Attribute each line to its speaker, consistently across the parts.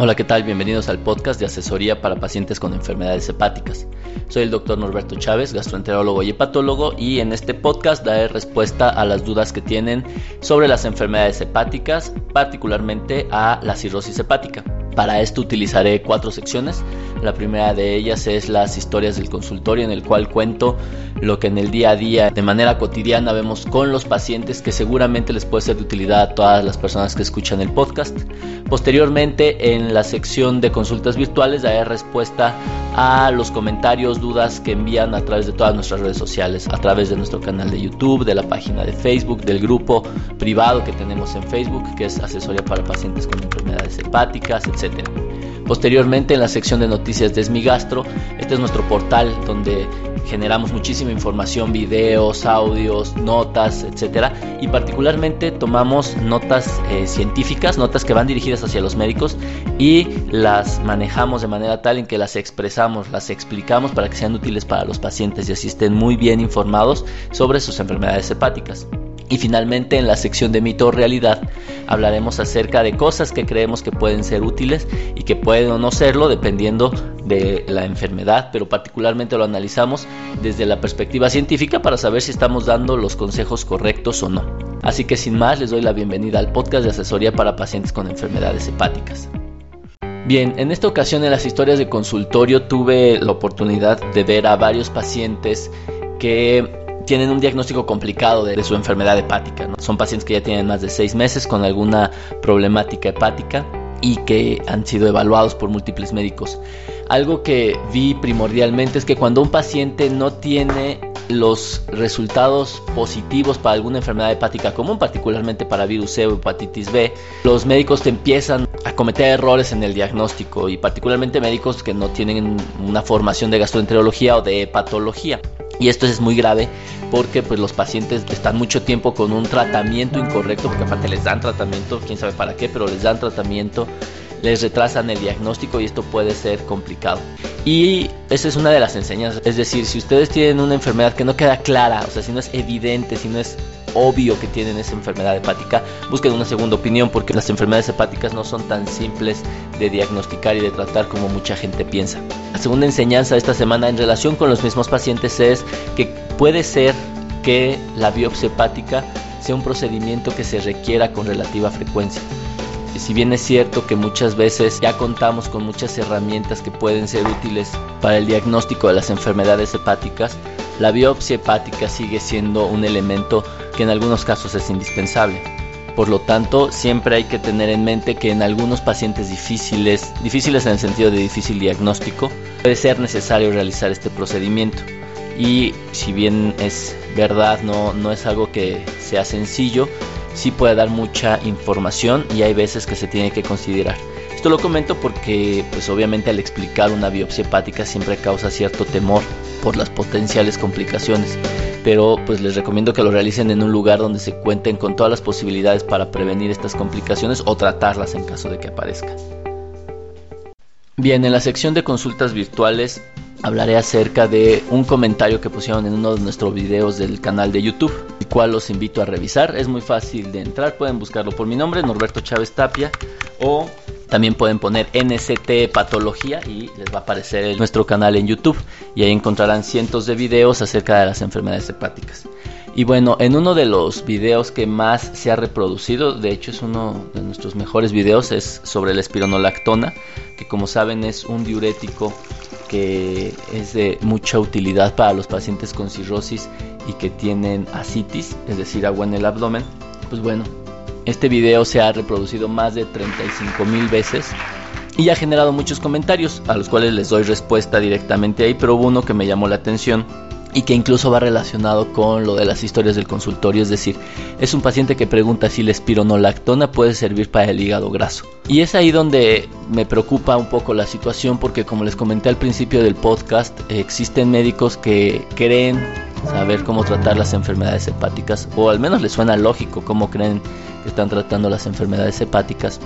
Speaker 1: Hola, ¿qué tal? Bienvenidos al podcast de asesoría para pacientes con enfermedades hepáticas. Soy el doctor Norberto Chávez, gastroenterólogo y hepatólogo, y en este podcast daré respuesta a las dudas que tienen sobre las enfermedades hepáticas, particularmente a la cirrosis hepática. Para esto utilizaré cuatro secciones. La primera de ellas es las historias del consultorio en el cual cuento lo que en el día a día de manera cotidiana vemos con los pacientes que seguramente les puede ser de utilidad a todas las personas que escuchan el podcast. Posteriormente en la sección de consultas virtuales daré respuesta a los comentarios, dudas que envían a través de todas nuestras redes sociales, a través de nuestro canal de YouTube, de la página de Facebook, del grupo privado que tenemos en Facebook, que es Asesoría para Pacientes con Enfermedades Hepáticas, etc. Posteriormente en la sección de noticias de Esmigastro, este es nuestro portal donde generamos muchísima información, videos, audios, notas, etcétera, y particularmente tomamos notas eh, científicas, notas que van dirigidas hacia los médicos y las manejamos de manera tal en que las expresamos, las explicamos para que sean útiles para los pacientes y así estén muy bien informados sobre sus enfermedades hepáticas. Y finalmente en la sección de mito o realidad hablaremos acerca de cosas que creemos que pueden ser útiles y que pueden o no serlo dependiendo de la enfermedad, pero particularmente lo analizamos desde la perspectiva científica para saber si estamos dando los consejos correctos o no. Así que sin más les doy la bienvenida al podcast de asesoría para pacientes con enfermedades hepáticas. Bien, en esta ocasión en las historias de consultorio tuve la oportunidad de ver a varios pacientes que tienen un diagnóstico complicado de, su enfermedad hepática. Son pacientes que ya tienen más de seis meses con alguna problemática hepática y que han sido evaluados por múltiples médicos. Algo que vi primordialmente es que cuando un paciente no tiene los resultados positivos para alguna enfermedad hepática común, particularmente para virus C o hepatitis B, los médicos te empiezan a cometer errores en el diagnóstico y particularmente médicos que no tienen una formación de gastroenterología o de hepatología. Y esto es muy grave porque pues, los pacientes están mucho tiempo con un tratamiento incorrecto, porque aparte les dan tratamiento, quién sabe para qué, pero les dan tratamiento, les retrasan el diagnóstico y esto puede ser complicado. Y esa es una de las enseñanzas, es decir, si ustedes tienen una enfermedad que no queda clara, o sea, si no es evidente, si no es obvio que tienen esa enfermedad hepática, busquen una segunda opinión porque las enfermedades hepáticas no son tan simples de diagnosticar y de tratar como mucha gente piensa. La segunda enseñanza de esta semana en relación con los mismos pacientes es que puede ser que la biopsia hepática sea un procedimiento que se requiera con relativa frecuencia. Si bien es cierto que muchas veces ya contamos con muchas herramientas que pueden ser útiles para el diagnóstico de las enfermedades hepáticas, la biopsia hepática sigue siendo un elemento que en algunos casos es indispensable. Por lo tanto, siempre hay que tener en mente que en algunos pacientes difíciles, difíciles en el sentido de difícil diagnóstico, puede ser necesario realizar este procedimiento. Y si bien es verdad, no, no es algo que sea sencillo, sí puede dar mucha información y hay veces que se tiene que considerar. Esto lo comento porque pues obviamente al explicar una biopsia hepática siempre causa cierto temor por las potenciales complicaciones, pero pues les recomiendo que lo realicen en un lugar donde se cuenten con todas las posibilidades para prevenir estas complicaciones o tratarlas en caso de que aparezcan. Bien, en la sección de consultas virtuales hablaré acerca de un comentario que pusieron en uno de nuestros videos del canal de YouTube, el cual los invito a revisar. Es muy fácil de entrar, pueden buscarlo por mi nombre, Norberto Chávez Tapia, o también pueden poner NCT Patología y les va a aparecer nuestro canal en YouTube y ahí encontrarán cientos de videos acerca de las enfermedades hepáticas. Y bueno, en uno de los videos que más se ha reproducido, de hecho es uno de nuestros mejores videos, es sobre la espironolactona, que como saben es un diurético que es de mucha utilidad para los pacientes con cirrosis y que tienen asitis, es decir, agua en el abdomen. Pues bueno, este video se ha reproducido más de 35 mil veces y ha generado muchos comentarios a los cuales les doy respuesta directamente ahí, pero hubo uno que me llamó la atención y que incluso va relacionado con lo de las historias del consultorio, es decir, es un paciente que pregunta si la espironolactona puede servir para el hígado graso. Y es ahí donde me preocupa un poco la situación porque como les comenté al principio del podcast, existen médicos que creen saber cómo tratar las enfermedades hepáticas, o al menos les suena lógico cómo creen que están tratando las enfermedades hepáticas.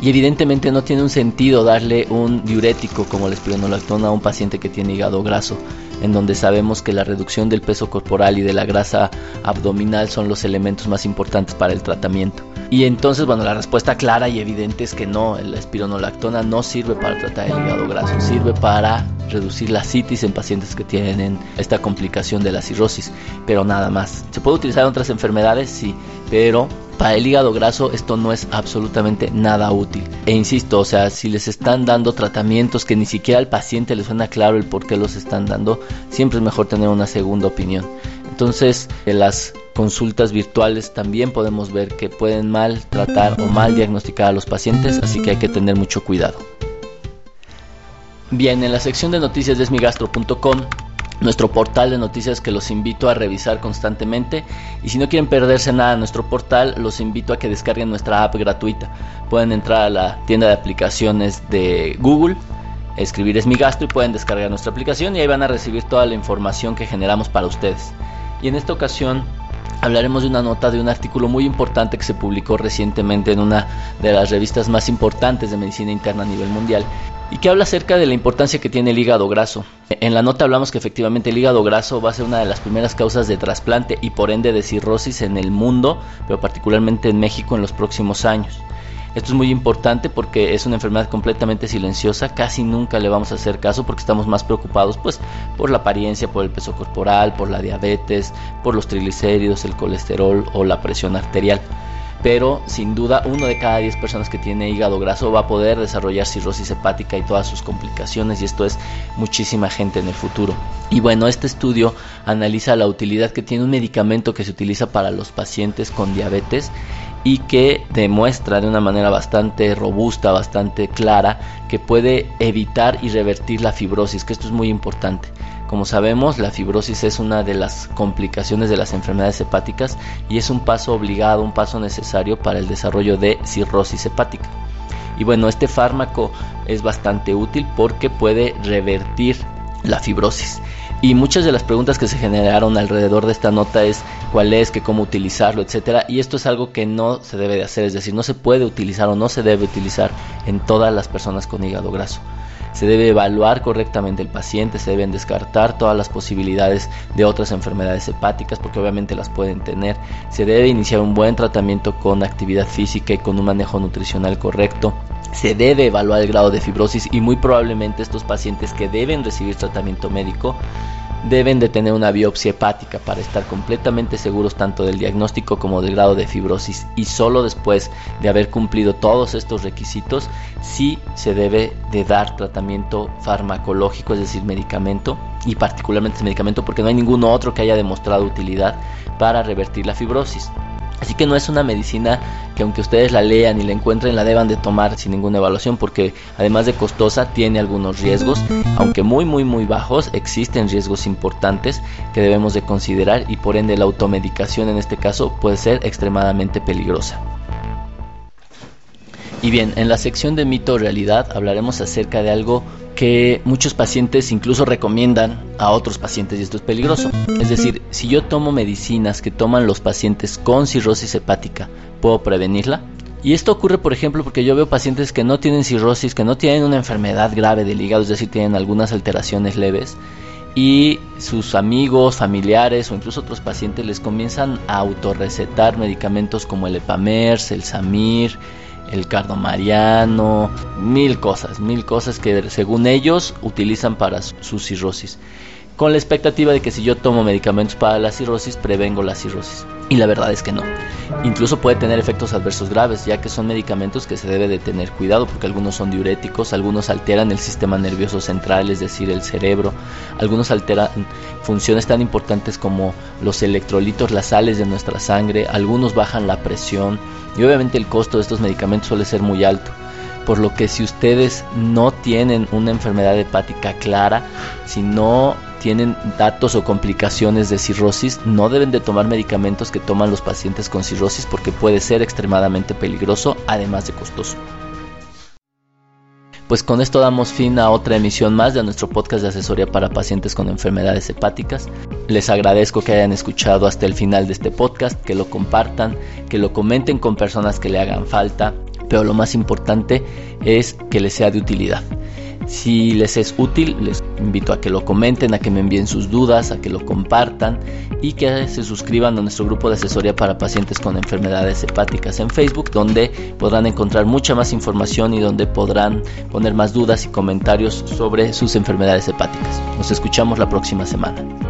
Speaker 1: Y evidentemente no tiene un sentido darle un diurético como la espironolactona a un paciente que tiene hígado graso, en donde sabemos que la reducción del peso corporal y de la grasa abdominal son los elementos más importantes para el tratamiento. Y entonces, bueno, la respuesta clara y evidente es que no, la espironolactona no sirve para tratar el hígado graso, sirve para reducir la citis en pacientes que tienen esta complicación de la cirrosis, pero nada más. ¿Se puede utilizar en otras enfermedades? Sí, pero para el hígado graso esto no es absolutamente nada útil. E insisto, o sea, si les están dando tratamientos que ni siquiera al paciente le suena claro el por qué los están dando, siempre es mejor tener una segunda opinión. Entonces, en las consultas virtuales también podemos ver que pueden mal tratar o mal diagnosticar a los pacientes, así que hay que tener mucho cuidado. Bien, en la sección de noticias de esmigastro.com nuestro portal de noticias que los invito a revisar constantemente y si no quieren perderse nada en nuestro portal los invito a que descarguen nuestra app gratuita pueden entrar a la tienda de aplicaciones de Google escribir es mi gasto y pueden descargar nuestra aplicación y ahí van a recibir toda la información que generamos para ustedes y en esta ocasión hablaremos de una nota de un artículo muy importante que se publicó recientemente en una de las revistas más importantes de medicina interna a nivel mundial y que habla acerca de la importancia que tiene el hígado graso. En la nota hablamos que efectivamente el hígado graso va a ser una de las primeras causas de trasplante y por ende de cirrosis en el mundo, pero particularmente en México en los próximos años. Esto es muy importante porque es una enfermedad completamente silenciosa, casi nunca le vamos a hacer caso porque estamos más preocupados pues por la apariencia, por el peso corporal, por la diabetes, por los triglicéridos, el colesterol o la presión arterial pero sin duda uno de cada 10 personas que tiene hígado graso va a poder desarrollar cirrosis hepática y todas sus complicaciones y esto es muchísima gente en el futuro. Y bueno, este estudio analiza la utilidad que tiene un medicamento que se utiliza para los pacientes con diabetes y que demuestra de una manera bastante robusta, bastante clara, que puede evitar y revertir la fibrosis, que esto es muy importante. Como sabemos, la fibrosis es una de las complicaciones de las enfermedades hepáticas y es un paso obligado, un paso necesario para el desarrollo de cirrosis hepática. Y bueno, este fármaco es bastante útil porque puede revertir la fibrosis. Y muchas de las preguntas que se generaron alrededor de esta nota es cuál es, que cómo utilizarlo, etcétera. Y esto es algo que no se debe de hacer, es decir, no se puede utilizar o no se debe utilizar en todas las personas con hígado graso. Se debe evaluar correctamente el paciente, se deben descartar todas las posibilidades de otras enfermedades hepáticas porque obviamente las pueden tener, se debe iniciar un buen tratamiento con actividad física y con un manejo nutricional correcto, se debe evaluar el grado de fibrosis y muy probablemente estos pacientes que deben recibir tratamiento médico deben de tener una biopsia hepática para estar completamente seguros tanto del diagnóstico como del grado de fibrosis y solo después de haber cumplido todos estos requisitos sí se debe de dar tratamiento farmacológico, es decir, medicamento y particularmente medicamento porque no hay ninguno otro que haya demostrado utilidad para revertir la fibrosis. Así que no es una medicina que aunque ustedes la lean y la encuentren la deban de tomar sin ninguna evaluación porque además de costosa tiene algunos riesgos, aunque muy muy muy bajos, existen riesgos importantes que debemos de considerar y por ende la automedicación en este caso puede ser extremadamente peligrosa. Y bien, en la sección de mito realidad hablaremos acerca de algo que muchos pacientes incluso recomiendan a otros pacientes y esto es peligroso. Es decir, si yo tomo medicinas que toman los pacientes con cirrosis hepática, ¿puedo prevenirla? Y esto ocurre, por ejemplo, porque yo veo pacientes que no tienen cirrosis, que no tienen una enfermedad grave del hígado, es decir, tienen algunas alteraciones leves, y sus amigos, familiares o incluso otros pacientes les comienzan a autorrecetar medicamentos como el Epamers, el Samir, el cardomariano, mil cosas, mil cosas que según ellos utilizan para su cirrosis con la expectativa de que si yo tomo medicamentos para la cirrosis, prevengo la cirrosis. Y la verdad es que no. Incluso puede tener efectos adversos graves, ya que son medicamentos que se debe de tener cuidado, porque algunos son diuréticos, algunos alteran el sistema nervioso central, es decir, el cerebro, algunos alteran funciones tan importantes como los electrolitos, las sales de nuestra sangre, algunos bajan la presión, y obviamente el costo de estos medicamentos suele ser muy alto por lo que si ustedes no tienen una enfermedad hepática clara, si no tienen datos o complicaciones de cirrosis, no deben de tomar medicamentos que toman los pacientes con cirrosis porque puede ser extremadamente peligroso, además de costoso. Pues con esto damos fin a otra emisión más de nuestro podcast de asesoría para pacientes con enfermedades hepáticas. Les agradezco que hayan escuchado hasta el final de este podcast, que lo compartan, que lo comenten con personas que le hagan falta, pero lo más importante es que les sea de utilidad. Si les es útil, les invito a que lo comenten, a que me envíen sus dudas, a que lo compartan y que se suscriban a nuestro grupo de asesoría para pacientes con enfermedades hepáticas en Facebook, donde podrán encontrar mucha más información y donde podrán poner más dudas y comentarios sobre sus enfermedades hepáticas. Nos escuchamos la próxima semana.